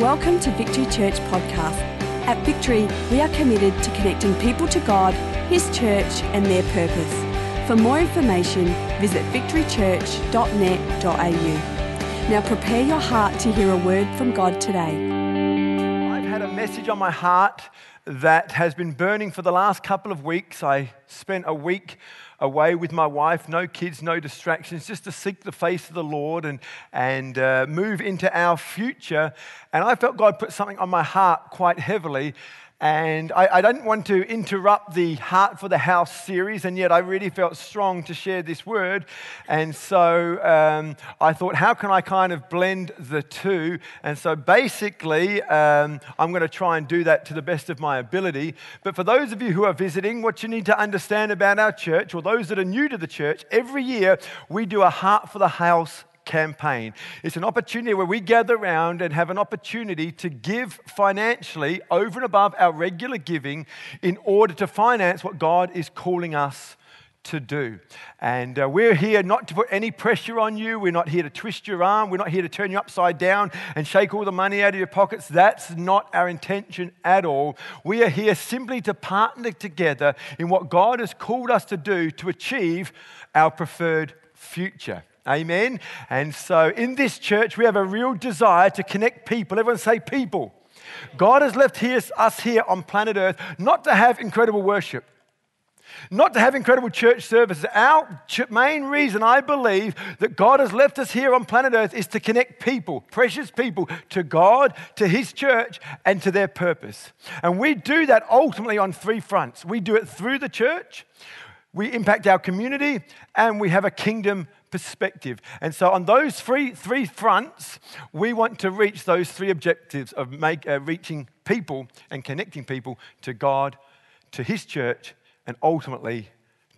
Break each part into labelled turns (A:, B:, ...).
A: Welcome to Victory Church Podcast. At Victory, we are committed to connecting people to God, His church, and their purpose. For more information, visit victorychurch.net.au. Now prepare your heart to hear a word from God today.
B: I've had a message on my heart that has been burning for the last couple of weeks. I spent a week away with my wife, no kids, no distractions, just to seek the face of the Lord and, and uh, move into our future. And I felt God put something on my heart quite heavily. And I, I don't want to interrupt the Heart for the House series, and yet I really felt strong to share this word. And so um, I thought, how can I kind of blend the two? And so basically, um, I'm going to try and do that to the best of my ability. But for those of you who are visiting, what you need to understand about our church, or those that are new to the church, every year we do a Heart for the House campaign. It's an opportunity where we gather around and have an opportunity to give financially over and above our regular giving in order to finance what God is calling us to do. And uh, we're here not to put any pressure on you. We're not here to twist your arm. We're not here to turn you upside down and shake all the money out of your pockets. That's not our intention at all. We are here simply to partner together in what God has called us to do to achieve our preferred future. Amen. And so in this church, we have a real desire to connect people. Everyone say people. God has left us here on planet Earth not to have incredible worship, not to have incredible church services. Our main reason, I believe, that God has left us here on planet Earth is to connect people, precious people, to God, to His church, and to their purpose. And we do that ultimately on three fronts. We do it through the church, we impact our community, and we have a kingdom perspective. And so, on those three, three fronts, we want to reach those three objectives of make, uh, reaching people and connecting people to God, to His church, and ultimately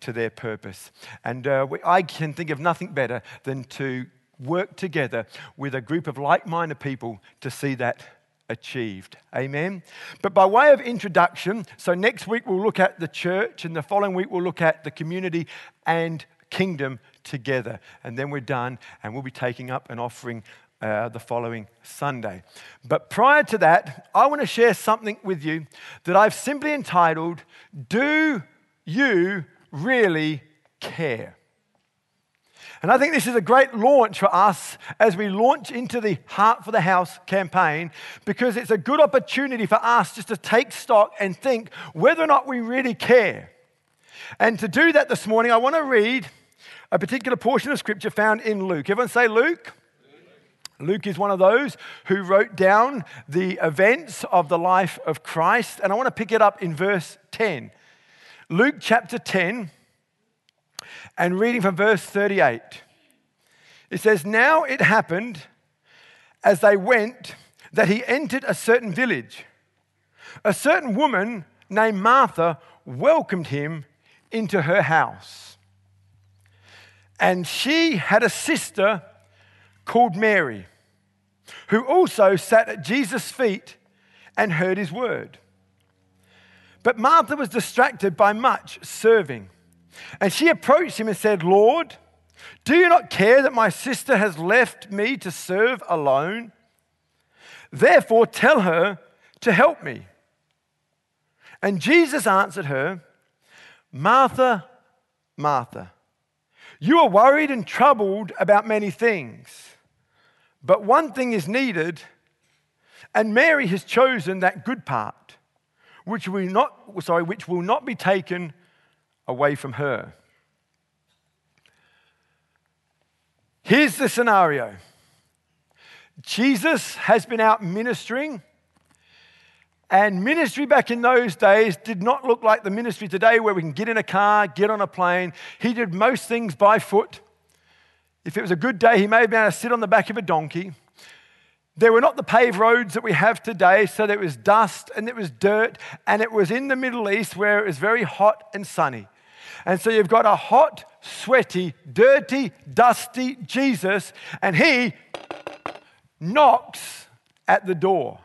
B: to their purpose. And uh, we, I can think of nothing better than to work together with a group of like minded people to see that achieved. Amen. But by way of introduction, so next week we'll look at the church, and the following week we'll look at the community and kingdom together. And then we're done, and we'll be taking up an offering uh, the following Sunday. But prior to that, I want to share something with you that I've simply entitled, Do You Really Care? And I think this is a great launch for us as we launch into the Heart for the House campaign because it's a good opportunity for us just to take stock and think whether or not we really care. And to do that this morning, I want to read a particular portion of scripture found in Luke. Everyone say Luke. Luke is one of those who wrote down the events of the life of Christ. And I want to pick it up in verse 10. Luke chapter 10, and reading from verse 38. It says, Now it happened as they went that he entered a certain village. A certain woman named Martha welcomed him into her house. And she had a sister called Mary, who also sat at Jesus' feet and heard his word. But Martha was distracted by much serving. And she approached him and said, Lord, do you not care that my sister has left me to serve alone? Therefore, tell her to help me. And Jesus answered her, Martha, Martha. You are worried and troubled about many things, but one thing is needed, and Mary has chosen that good part, which will not, sorry, which will not be taken away from her. Here's the scenario Jesus has been out ministering and ministry back in those days did not look like the ministry today where we can get in a car, get on a plane. He did most things by foot. If it was a good day, he may have been able to sit on the back of a donkey. There were not the paved roads that we have today, so there was dust and there was dirt, and it was in the Middle East where it was very hot and sunny. And so you've got a hot, sweaty, dirty, dusty Jesus, and he knocks at the door.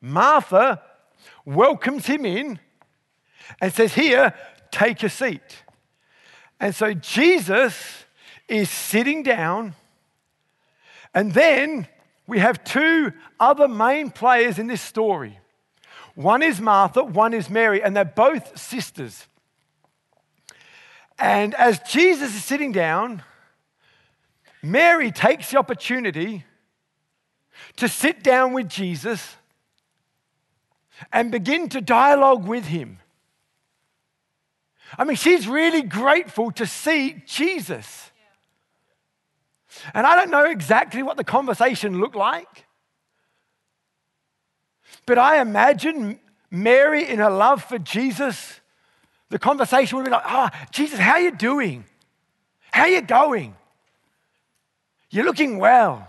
B: Martha welcomes him in and says, Here, take a seat. And so Jesus is sitting down, and then we have two other main players in this story. One is Martha, one is Mary, and they're both sisters. And as Jesus is sitting down, Mary takes the opportunity to sit down with Jesus and begin to dialogue with him. I mean, she's really grateful to see Jesus. And I don't know exactly what the conversation looked like, but I imagine Mary, in her love for Jesus, the conversation would be like, Oh, Jesus, how are you doing? How are you going? You're looking well.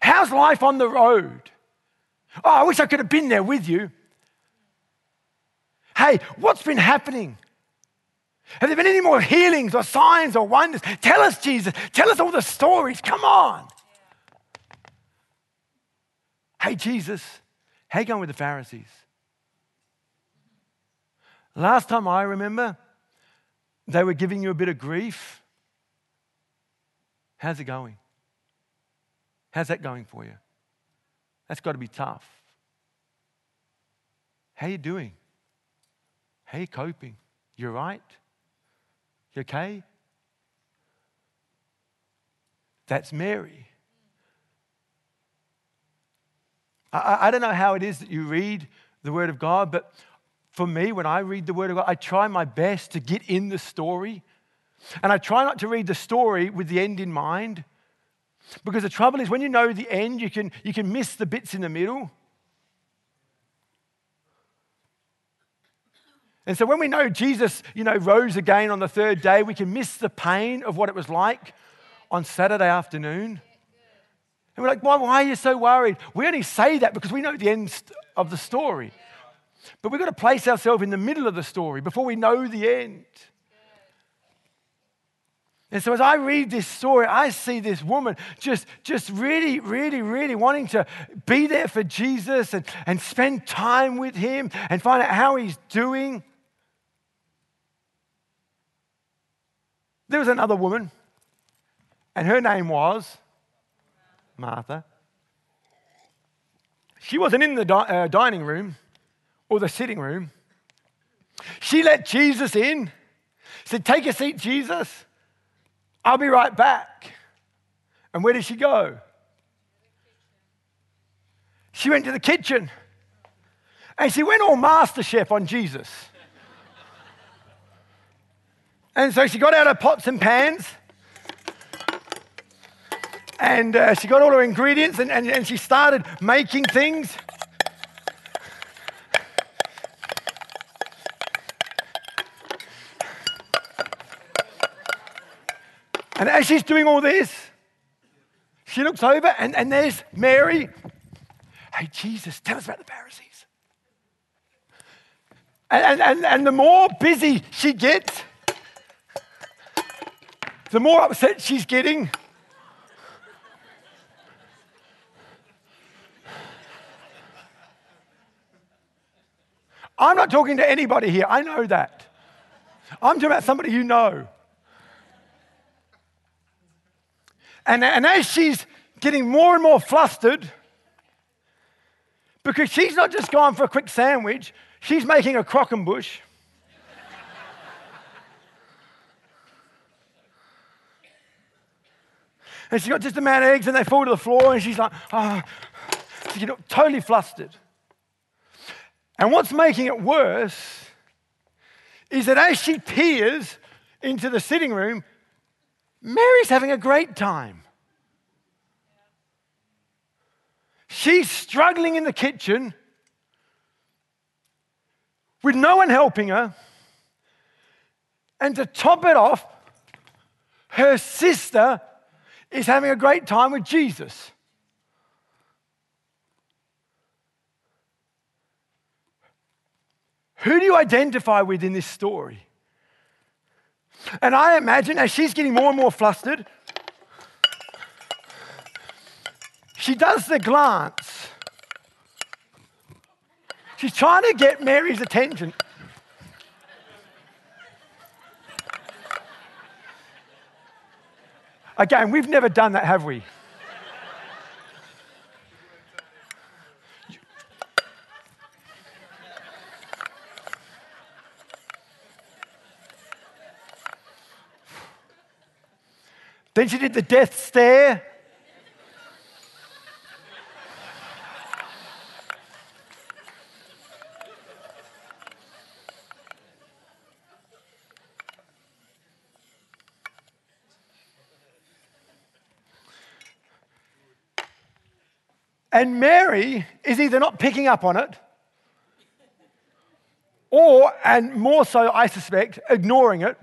B: How's life on the road? Oh, I wish I could have been there with you. Hey, what's been happening? Have there been any more healings or signs or wonders? Tell us, Jesus. Tell us all the stories. Come on. Hey, Jesus, how you going with the Pharisees? Last time I remember, they were giving you a bit of grief. How's it going? How's that going for you? That's got to be tough. How you doing? How you coping? You right? You okay? That's Mary. I, I don't know how it is that you read the Word of God, but for me, when I read the Word of God, I try my best to get in the story. And I try not to read the story with the end in mind. Because the trouble is, when you know the end, you can, you can miss the bits in the middle. And so when we know Jesus, you know, rose again on the third day, we can miss the pain of what it was like on Saturday afternoon. And we're like, why, why are you so worried? We only say that because we know the end of the story. But we've got to place ourselves in the middle of the story before we know the end. And so as I read this story, I see this woman just, just really, really, really wanting to be there for Jesus and, and spend time with him and find out how he's doing. There was another woman, and her name was Martha. She wasn't in the di- uh, dining room or the sitting room. She let Jesus in, said, Take a seat, Jesus. I'll be right back. And where did she go? She went to the kitchen and she went all master chef on Jesus. And so she got out her pots and pans and uh, she got all her ingredients and, and, and she started making things. And as she's doing all this, she looks over and, and there's Mary. Hey, Jesus, tell us about the Pharisees. And, and, and the more busy she gets, the more upset she's getting. I'm not talking to anybody here. I know that. I'm talking about somebody you know. And, and as she's getting more and more flustered, because she's not just going for a quick sandwich, she's making a croquembouche. and bush. And she's got just amount of eggs and they fall to the floor and she's like, ah, oh, she's totally flustered. And what's making it worse is that as she peers into the sitting room, Mary's having a great time. She's struggling in the kitchen with no one helping her. And to top it off, her sister is having a great time with Jesus. Who do you identify with in this story? And I imagine as she's getting more and more flustered, she does the glance. She's trying to get Mary's attention. Again, we've never done that, have we? Then she did the death stare. And Mary is either not picking up on it, or, and more so, I suspect, ignoring it.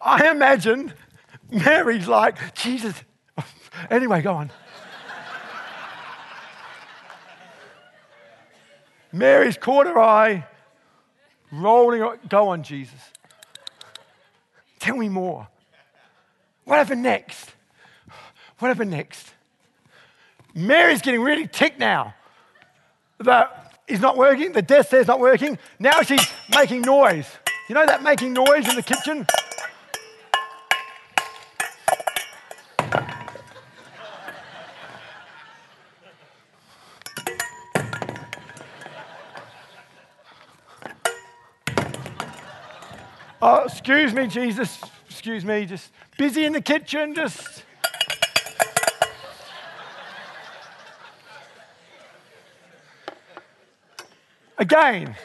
B: I imagine Mary's like, Jesus. Anyway, go on. Mary's caught her eye, rolling. Go on, Jesus. Tell me more. What happened next? What happened next? Mary's getting really ticked now. That is not working, the death is not working. Now she's making noise. You know that making noise in the kitchen? Excuse me, Jesus. Excuse me, just busy in the kitchen, just. Again,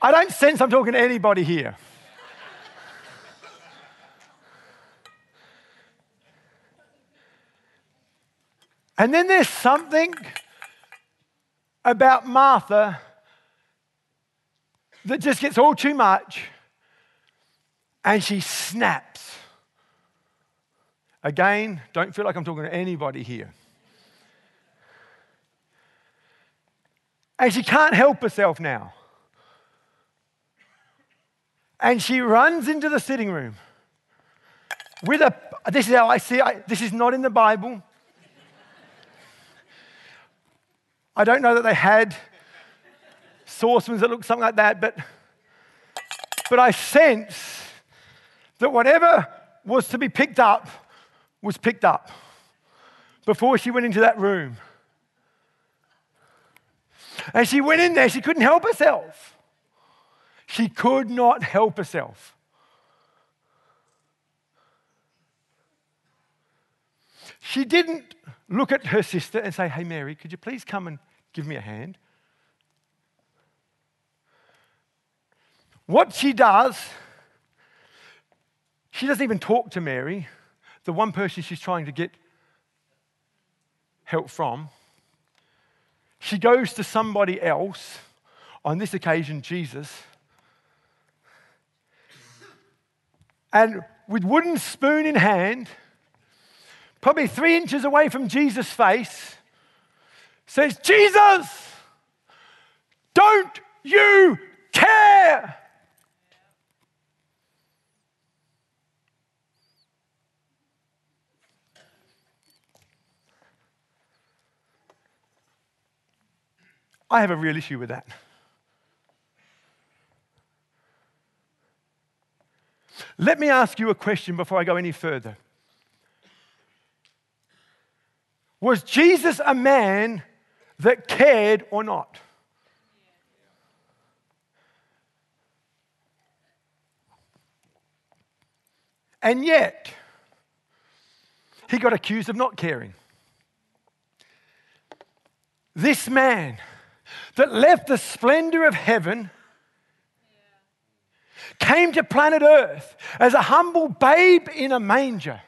B: I don't sense I'm talking to anybody here. And then there's something about Martha that just gets all too much and she snaps. Again, don't feel like I'm talking to anybody here. And she can't help herself now. And she runs into the sitting room with a, this is how I see it, this is not in the Bible. I don't know that they had saucepans that looked something like that, but, but I sense that whatever was to be picked up was picked up before she went into that room. And she went in there, she couldn't help herself. She could not help herself. She didn't look at her sister and say, Hey, Mary, could you please come and give me a hand? What she does she doesn't even talk to Mary, the one person she's trying to get help from. She goes to somebody else, on this occasion, Jesus. And with wooden spoon in hand, probably three inches away from Jesus' face, says, Jesus, don't you care? I have a real issue with that. Let me ask you a question before I go any further. Was Jesus a man that cared or not? And yet, he got accused of not caring. This man that left the splendor of heaven, came to planet Earth as a humble babe in a manger,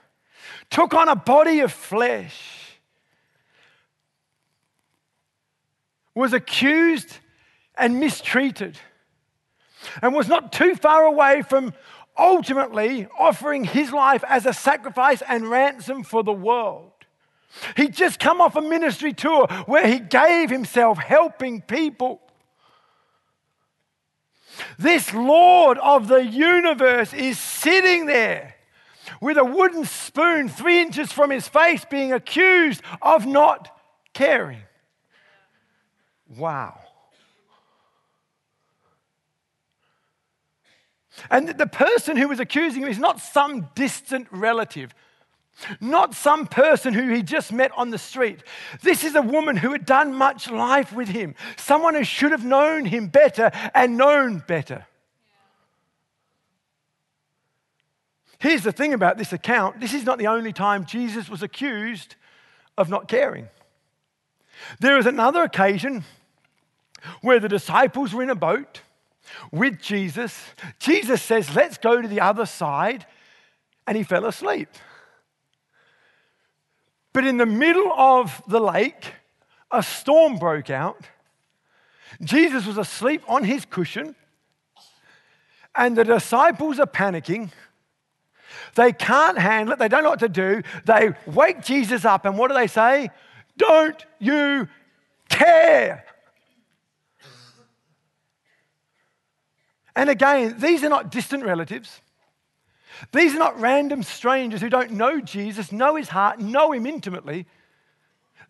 B: took on a body of flesh, was accused and mistreated, and was not too far away from ultimately offering his life as a sacrifice and ransom for the world. He'd just come off a ministry tour where he gave himself helping people. This Lord of the universe is sitting there with a wooden spoon three inches from his face being accused of not caring. Wow. And the person who was accusing him is not some distant relative not some person who he just met on the street. This is a woman who had done much life with him, someone who should have known him better and known better. Here's the thing about this account this is not the only time Jesus was accused of not caring. There is another occasion where the disciples were in a boat with Jesus. Jesus says, Let's go to the other side, and he fell asleep. But in the middle of the lake, a storm broke out. Jesus was asleep on his cushion, and the disciples are panicking. They can't handle it. They don't know what to do. They wake Jesus up, and what do they say? Don't you care? And again, these are not distant relatives. These are not random strangers who don't know Jesus, know his heart, know him intimately.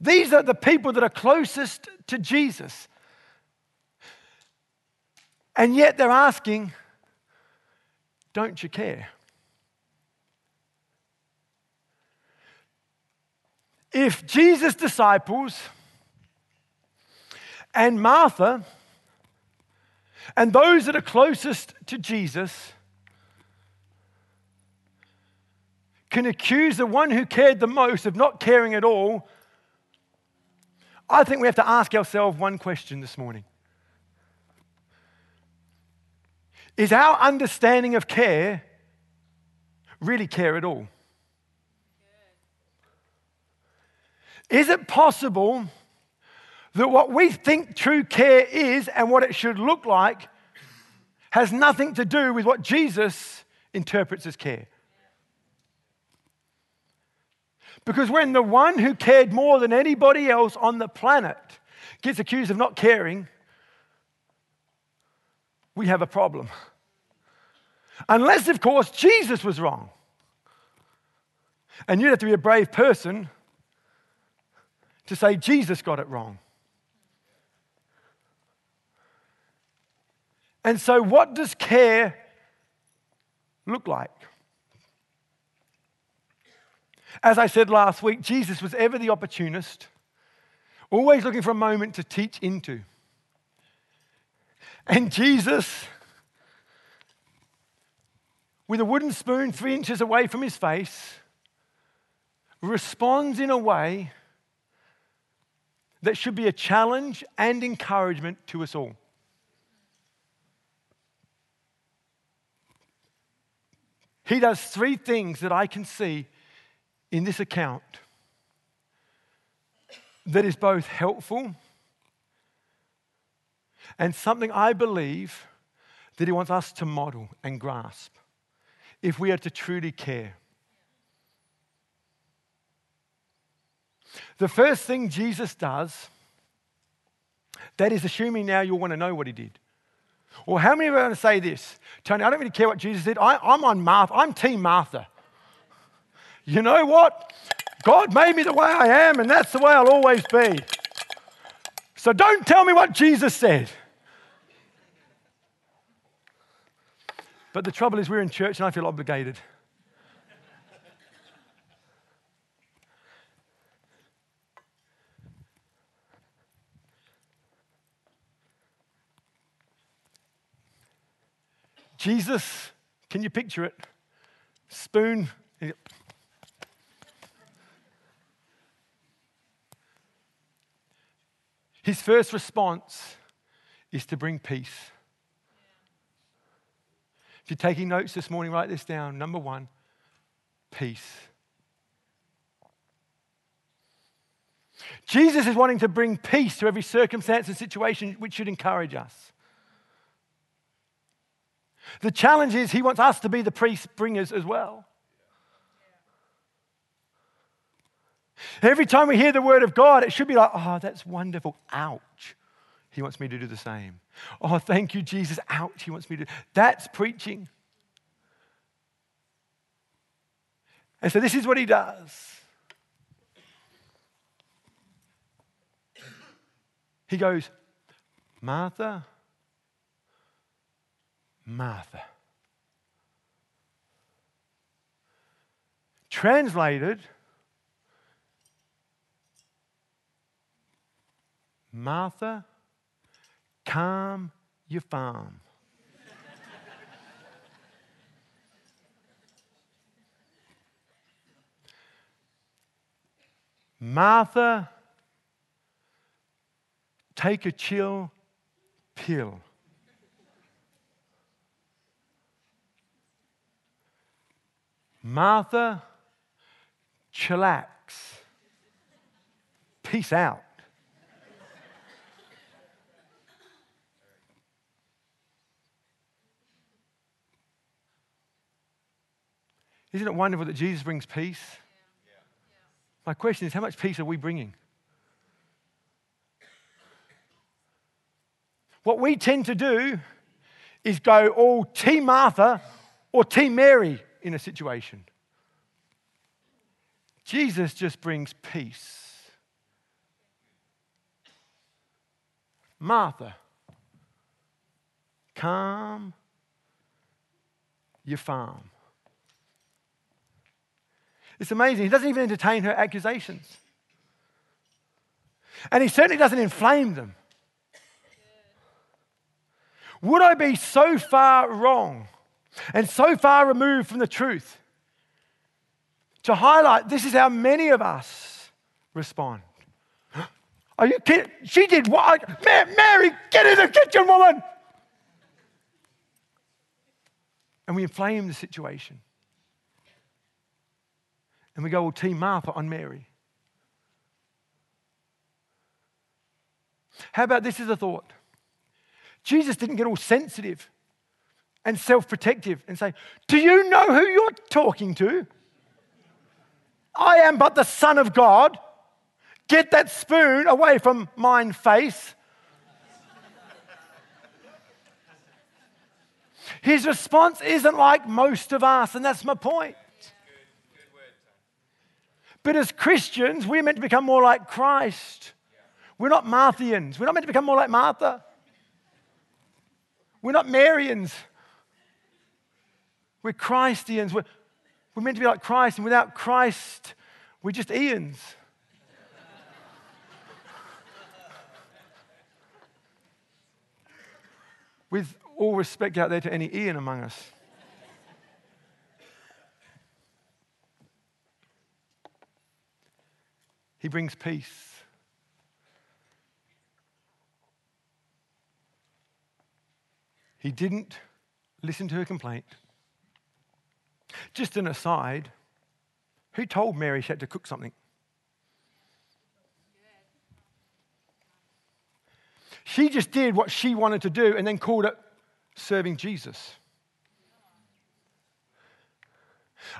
B: These are the people that are closest to Jesus. And yet they're asking, Don't you care? If Jesus' disciples and Martha and those that are closest to Jesus can accuse the one who cared the most of not caring at all, I think we have to ask ourselves one question this morning. Is our understanding of care really care at all? Is it possible that what we think true care is and what it should look like has nothing to do with what Jesus interprets as care? Because when the one who cared more than anybody else on the planet gets accused of not caring, we have a problem. Unless, of course, Jesus was wrong. And you'd have to be a brave person to say Jesus got it wrong. And so, what does care look like? As I said last week, Jesus was ever the opportunist, always looking for a moment to teach into. And Jesus, with a wooden spoon three inches away from his face, responds in a way that should be a challenge and encouragement to us all. He does three things that I can see in this account that is both helpful and something I believe that he wants us to model and grasp if we are to truly care. The first thing Jesus does, that is assuming now you'll want to know what he did. Or how many of you are going to say this? Tony, I don't really care what Jesus did. I, I'm on Martha. I'm Team Martha. You know what? God made me the way I am, and that's the way I'll always be. So don't tell me what Jesus said. But the trouble is, we're in church and I feel obligated. Jesus, can you picture it? Spoon. His first response is to bring peace. If you're taking notes this morning, write this down. Number one, peace. Jesus is wanting to bring peace to every circumstance and situation, which should encourage us. The challenge is he wants us to be the priest bringers as well. Every time we hear the word of God, it should be like, oh, that's wonderful. Ouch. He wants me to do the same. Oh, thank you, Jesus. Ouch. He wants me to. That's preaching. And so this is what he does. He goes, Martha, Martha. Translated, Martha, calm your farm. Martha, take a chill pill. Martha, chillax. Peace out. Isn't it wonderful that Jesus brings peace? My question is how much peace are we bringing? What we tend to do is go all Team Martha or Team Mary in a situation. Jesus just brings peace. Martha, calm your farm. It's amazing. He doesn't even entertain her accusations. And he certainly doesn't inflame them. Would I be so far wrong and so far removed from the truth to highlight this is how many of us respond? Are you kidding? She did what? Mary, get in the kitchen, woman! And we inflame the situation. And we go, well, Team Martha on Mary. How about this as a thought? Jesus didn't get all sensitive and self protective and say, Do you know who you're talking to? I am but the Son of God. Get that spoon away from mine face. His response isn't like most of us, and that's my point. But as Christians, we're meant to become more like Christ. We're not Marthians. We're not meant to become more like Martha. We're not Marians. We're Christians. We're, we're meant to be like Christ, and without Christ, we're just Ians. With all respect out there to any Ian among us. He brings peace. He didn't listen to her complaint. Just an aside, who told Mary she had to cook something? She just did what she wanted to do and then called it serving Jesus.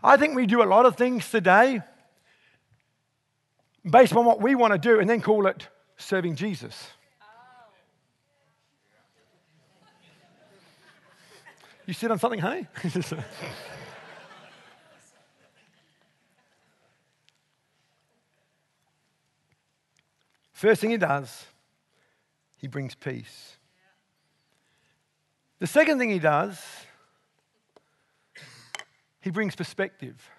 B: I think we do a lot of things today based on what we want to do and then call it serving Jesus. You sit on something, hey? First thing he does, he brings peace. The second thing he does, he brings perspective.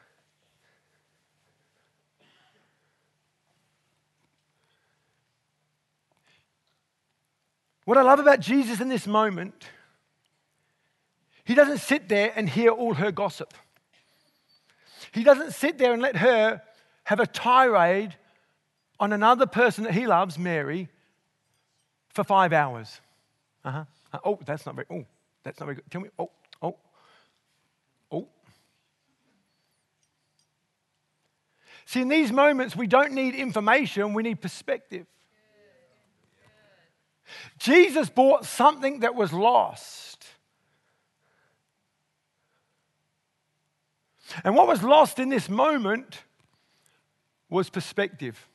B: What I love about Jesus in this moment, he doesn't sit there and hear all her gossip. He doesn't sit there and let her have a tirade on another person that he loves, Mary, for five hours. Uh-huh. Uh, oh, that's not very, oh, that's not very good. Tell me, oh, oh, oh. See, in these moments, we don't need information, we need perspective. Jesus bought something that was lost. And what was lost in this moment was perspective.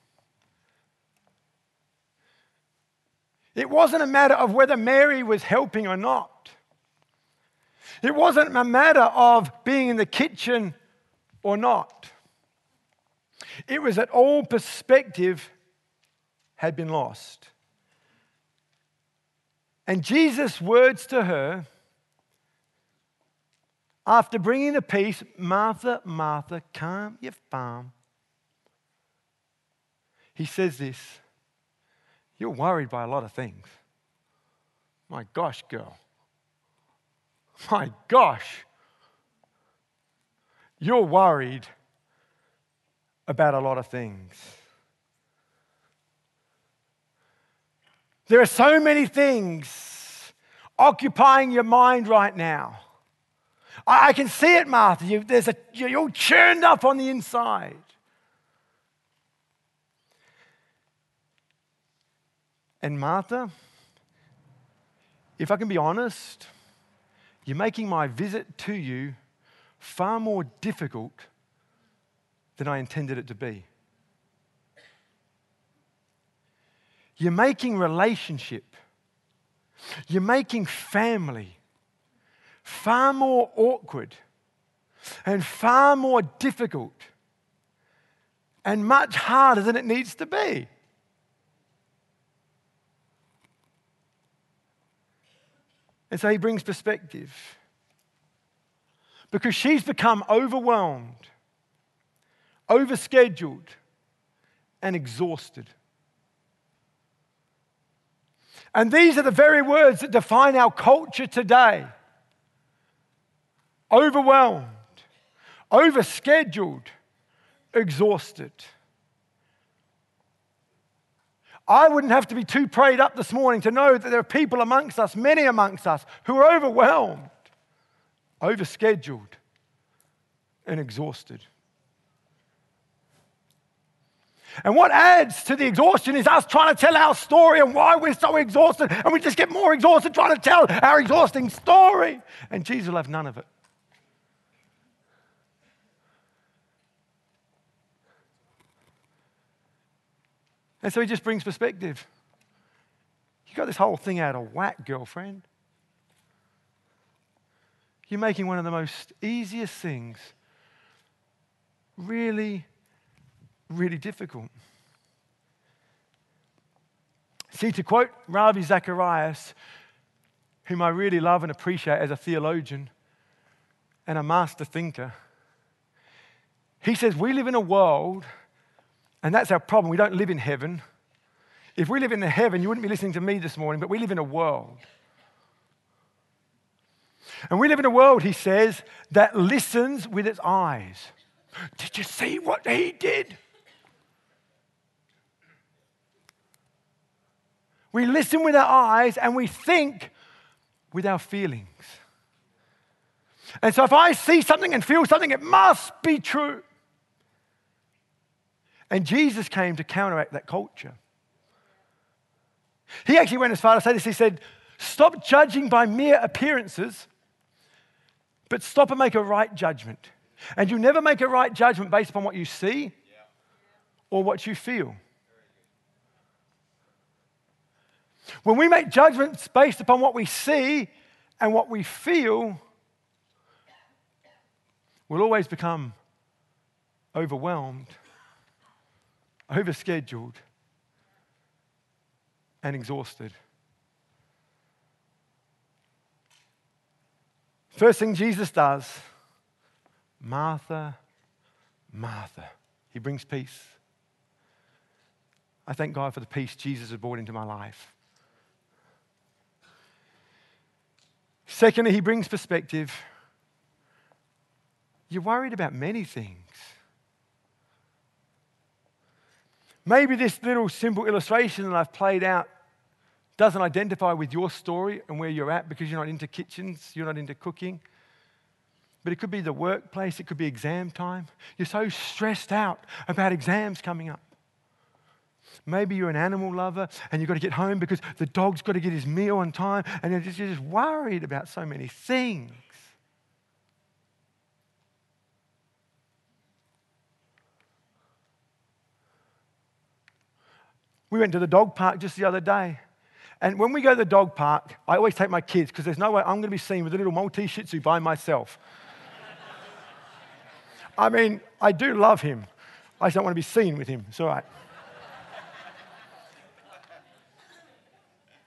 B: It wasn't a matter of whether Mary was helping or not. It wasn't a matter of being in the kitchen or not. It was that all perspective had been lost. And Jesus' words to her, after bringing the peace, Martha, Martha, calm your farm. He says this You're worried by a lot of things. My gosh, girl. My gosh. You're worried about a lot of things. There are so many things occupying your mind right now. I, can see it, Martha. You, there's a, you're all churned up on the inside. And Martha, if I can be honest, you're making my visit to you far more difficult than I intended it to be. You're making relationship, you're making family far more awkward and far more difficult and much harder than it needs to be. And so he brings perspective. Because she's become overwhelmed, overscheduled, and exhausted. And these are the very words that define our culture today overwhelmed, overscheduled, exhausted. I wouldn't have to be too prayed up this morning to know that there are people amongst us, many amongst us, who are overwhelmed, overscheduled, and exhausted. And what adds to the exhaustion is us trying to tell our story and why we're so exhausted, and we just get more exhausted trying to tell our exhausting story. And Jesus will have none of it. And so he just brings perspective. You got this whole thing out of whack, girlfriend. You're making one of the most easiest things really, really difficult. See, to quote Ravi Zacharias, whom I really love and appreciate as a theologian and a master thinker, he says, We live in a world and that's our problem. We don't live in heaven. If we live in the heaven, you wouldn't be listening to me this morning, but we live in a world. And we live in a world, he says, that listens with its eyes. Did you see what he did? We listen with our eyes and we think with our feelings. And so if I see something and feel something, it must be true. And Jesus came to counteract that culture. He actually went as far as to say this. He said, Stop judging by mere appearances, but stop and make a right judgment. And you never make a right judgment based upon what you see or what you feel. When we make judgments based upon what we see and what we feel, we'll always become overwhelmed overscheduled, and exhausted. First thing Jesus does Martha, Martha. He brings peace. I thank God for the peace Jesus has brought into my life. Secondly, he brings perspective. You're worried about many things. Maybe this little simple illustration that I've played out doesn't identify with your story and where you're at because you're not into kitchens, you're not into cooking. But it could be the workplace, it could be exam time. You're so stressed out about exams coming up. Maybe you're an animal lover and you've got to get home because the dog's got to get his meal on time and you're just, you're just worried about so many things. We went to the dog park just the other day. And when we go to the dog park, I always take my kids because there's no way I'm going to be seen with a little Maltese Shih Tzu by myself. I mean, I do love him. I just don't want to be seen with him. It's all right.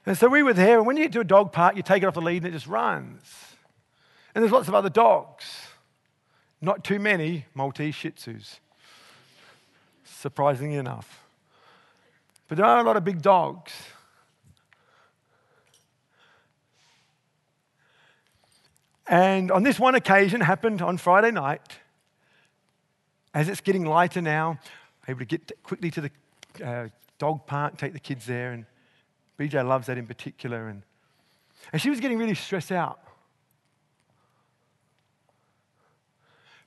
B: And so we were there, and when you get to a dog park, you take it off the lead and it just runs. And there's lots of other dogs. Not too many Maltese Shih Tzus, surprisingly enough. But there are a lot of big dogs. And on this one occasion, happened on Friday night, as it's getting lighter now, able to get quickly to the uh, dog park, take the kids there, and BJ loves that in particular. And, and she was getting really stressed out.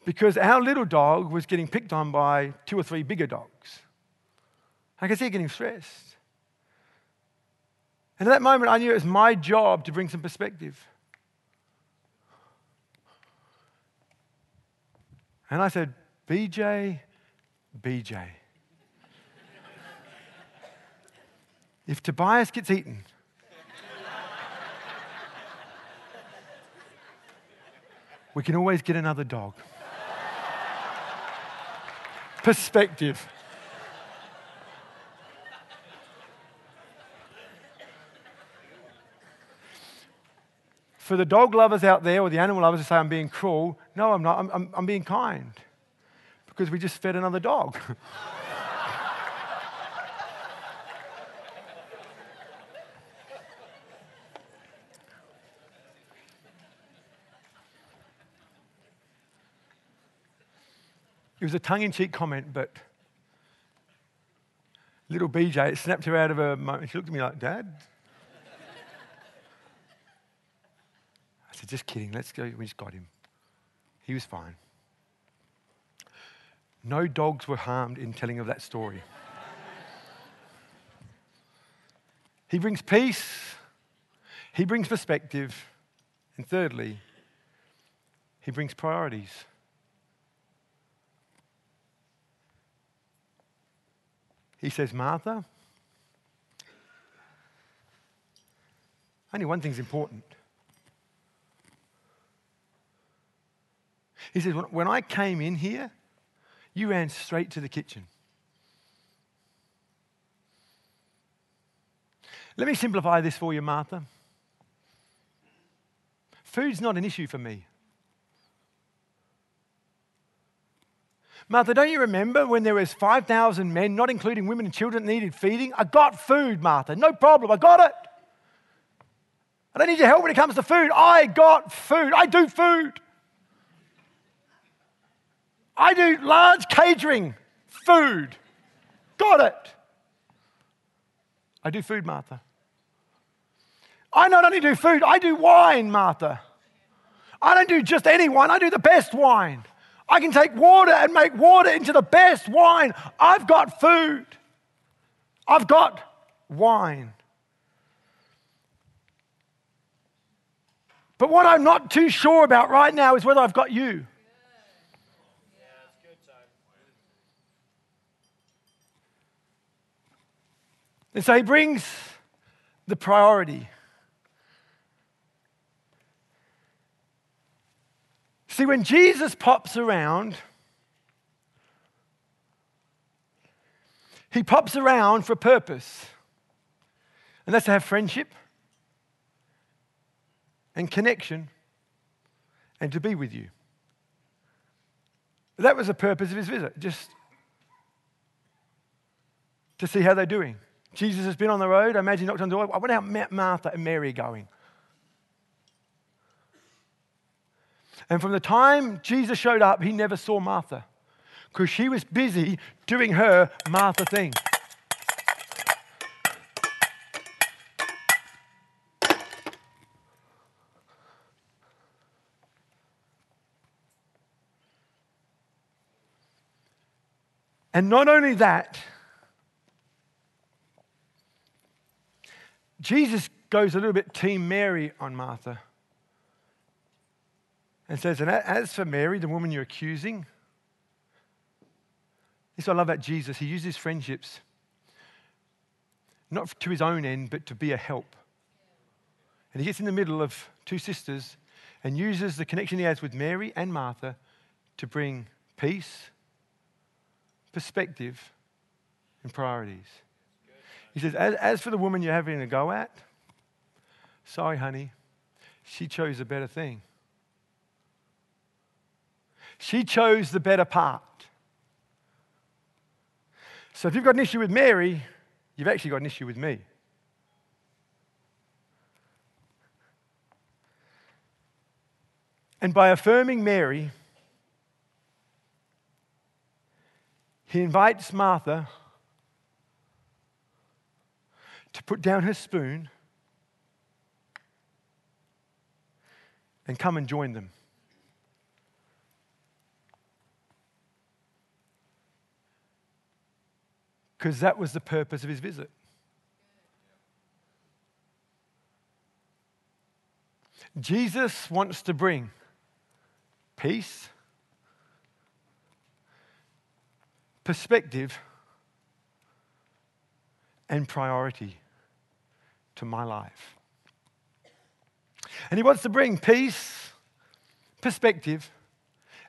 B: Because our little dog was getting picked on by two or three bigger dogs. I could see her getting stressed. And at that moment, I knew it was my job to bring some perspective. And I said, BJ, BJ. If Tobias gets eaten, we can always get another dog. Perspective. For the dog lovers out there or the animal lovers who say I'm being cruel, no, I'm not. I'm, I'm, I'm being kind because we just fed another dog. was a tongue in cheek comment, but little BJ, it snapped her out of her moment. She looked at me like, Dad? I said, Just kidding, let's go. We just got him. He was fine. No dogs were harmed in telling of that story. he brings peace, he brings perspective, and thirdly, he brings priorities. He says, Martha, only one thing's important. He says, When I came in here, you ran straight to the kitchen. Let me simplify this for you, Martha. Food's not an issue for me. Martha, don't you remember when there was 5,000 men, not including women and children, needed feeding? I got food, Martha. No problem. I got it. I don't need your help when it comes to food. I got food. I do food. I do large catering, food. Got it. I do food, Martha. I not only do food, I do wine, Martha. I don't do just any wine, I do the best wine. I can take water and make water into the best wine. I've got food. I've got wine. But what I'm not too sure about right now is whether I've got you. And so he brings the priority. See, when Jesus pops around, he pops around for a purpose, and that's to have friendship and connection and to be with you. That was the purpose of his visit, just to see how they're doing. Jesus has been on the road. I imagine he knocked on the door. I wonder how Martha and Mary are going. And from the time Jesus showed up, he never saw Martha because she was busy doing her Martha thing. And not only that, Jesus goes a little bit Team Mary on Martha and says, And as for Mary, the woman you're accusing, this I love about Jesus. He uses friendships not to his own end, but to be a help. And he gets in the middle of two sisters and uses the connection he has with Mary and Martha to bring peace, perspective, and priorities. He says, as, as for the woman you're having a go at, sorry, honey, she chose a better thing. She chose the better part. So if you've got an issue with Mary, you've actually got an issue with me. And by affirming Mary, he invites Martha to put down her spoon and come and join them. Because that was the purpose of his visit. Jesus wants to bring peace, perspective, and priority to my life. And he wants to bring peace, perspective,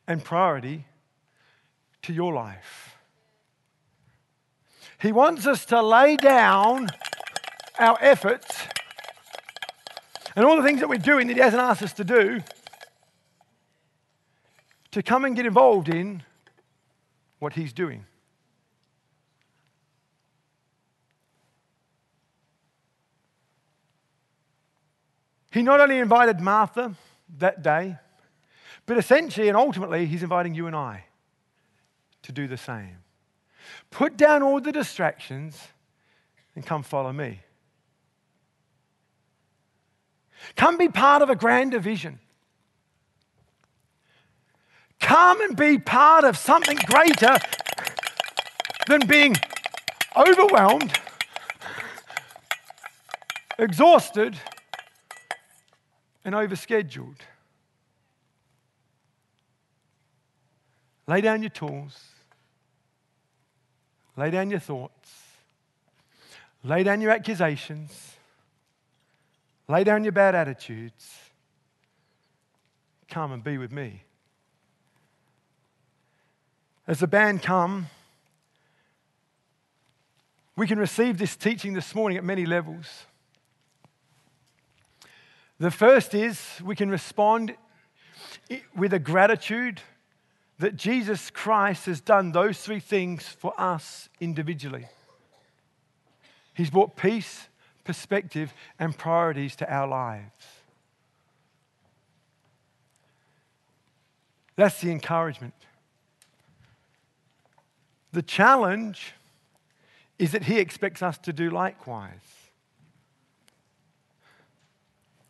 B: and priority to your life. He wants us to lay down our efforts and all the things that we're doing that He hasn't asked us to do to come and get involved in what He's doing. He not only invited Martha that day, but essentially and ultimately, He's inviting you and I to do the same. Put down all the distractions and come follow me. Come be part of a grander vision. Come and be part of something greater than being overwhelmed, exhausted, and overscheduled. Lay down your tools. Lay down your thoughts. Lay down your accusations. Lay down your bad attitudes. Come and be with me. As the band come, we can receive this teaching this morning at many levels. The first is we can respond with a gratitude that Jesus Christ has done those three things for us individually. He's brought peace, perspective and priorities to our lives. That's the encouragement. The challenge is that he expects us to do likewise.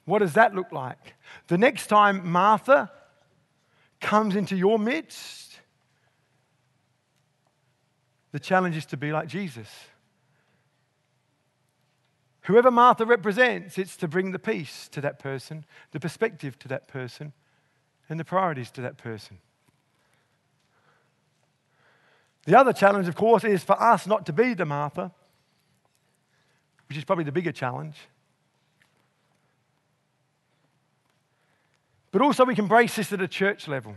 B: What does that look like? The next time Martha comes into your midst, the challenge is to be like Jesus. Whoever Martha represents, it's to bring the peace to that person, the perspective to that person, and the priorities to that person. The other challenge, of course, is for us not to be the Martha, which is probably the bigger challenge. But also, we can brace this at a church level.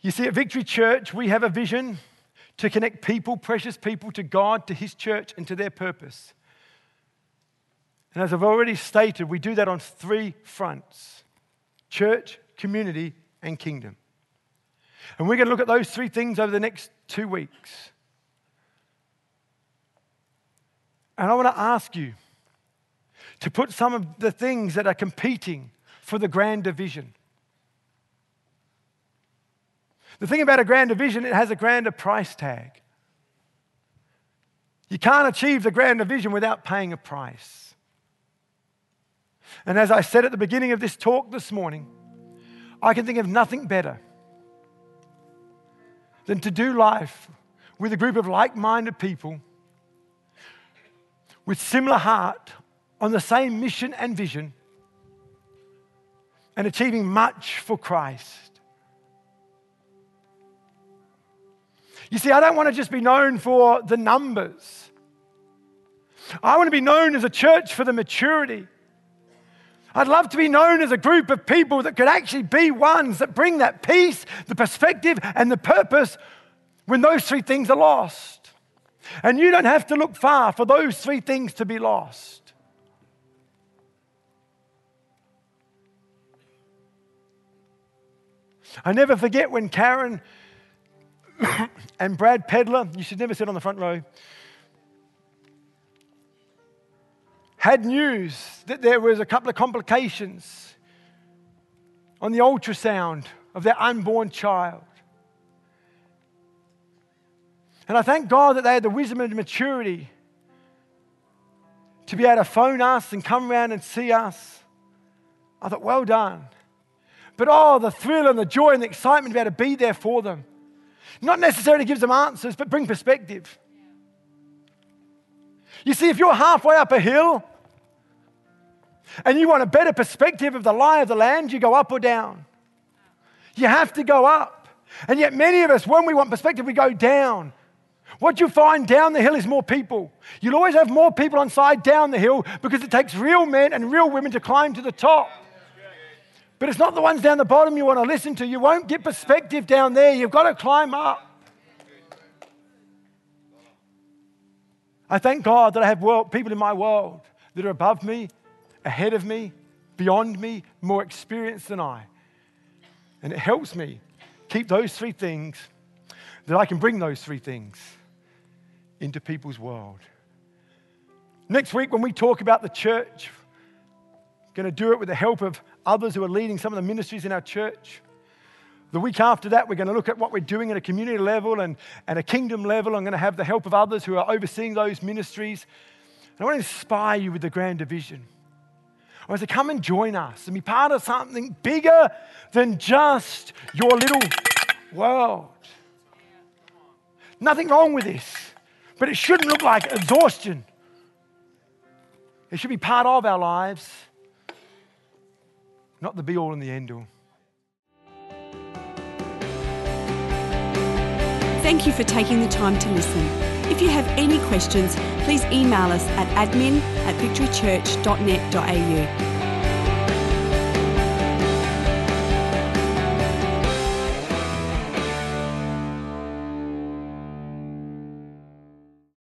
B: You see, at Victory Church, we have a vision to connect people, precious people, to God, to His church, and to their purpose. And as I've already stated, we do that on three fronts church, community, and kingdom. And we're going to look at those three things over the next two weeks. And I want to ask you to put some of the things that are competing for the grand division. the thing about a grand division, it has a grander price tag. You can't achieve the grand division without paying a price. And as I said at the beginning of this talk this morning, I can think of nothing better than to do life with a group of like minded people with similar heart on the same mission and vision and achieving much for Christ. You see, I don't want to just be known for the numbers. I want to be known as a church for the maturity. I'd love to be known as a group of people that could actually be ones that bring that peace, the perspective, and the purpose when those three things are lost. And you don't have to look far for those three things to be lost. I never forget when Karen and Brad Pedler, you should never sit on the front row, had news that there was a couple of complications on the ultrasound of their unborn child. And I thank God that they had the wisdom and maturity to be able to phone us and come around and see us. I thought, well done. But oh, the thrill and the joy and the excitement to be able to be there for them. Not necessarily gives them answers, but bring perspective. You see, if you're halfway up a hill and you want a better perspective of the lie of the land, you go up or down. You have to go up. And yet, many of us, when we want perspective, we go down. What you find down the hill is more people. You'll always have more people on side down the hill because it takes real men and real women to climb to the top. But it's not the ones down the bottom you want to listen to. You won't get perspective down there. You've got to climb up. I thank God that I have world, people in my world that are above me, ahead of me, beyond me, more experienced than I. And it helps me keep those three things, that I can bring those three things into people's world. Next week, when we talk about the church, going to do it with the help of others who are leading some of the ministries in our church. The week after that, we're going to look at what we're doing at a community level and, and a kingdom level. I'm going to have the help of others who are overseeing those ministries. And I want to inspire you with the grand division. I want to come and join us and be part of something bigger than just your little world. Nothing wrong with this, but it shouldn't look like exhaustion. It should be part of our lives not the be all and the end all.
A: Thank you for taking the time to listen. If you have any questions, please email us at admin at victorychurch.net.au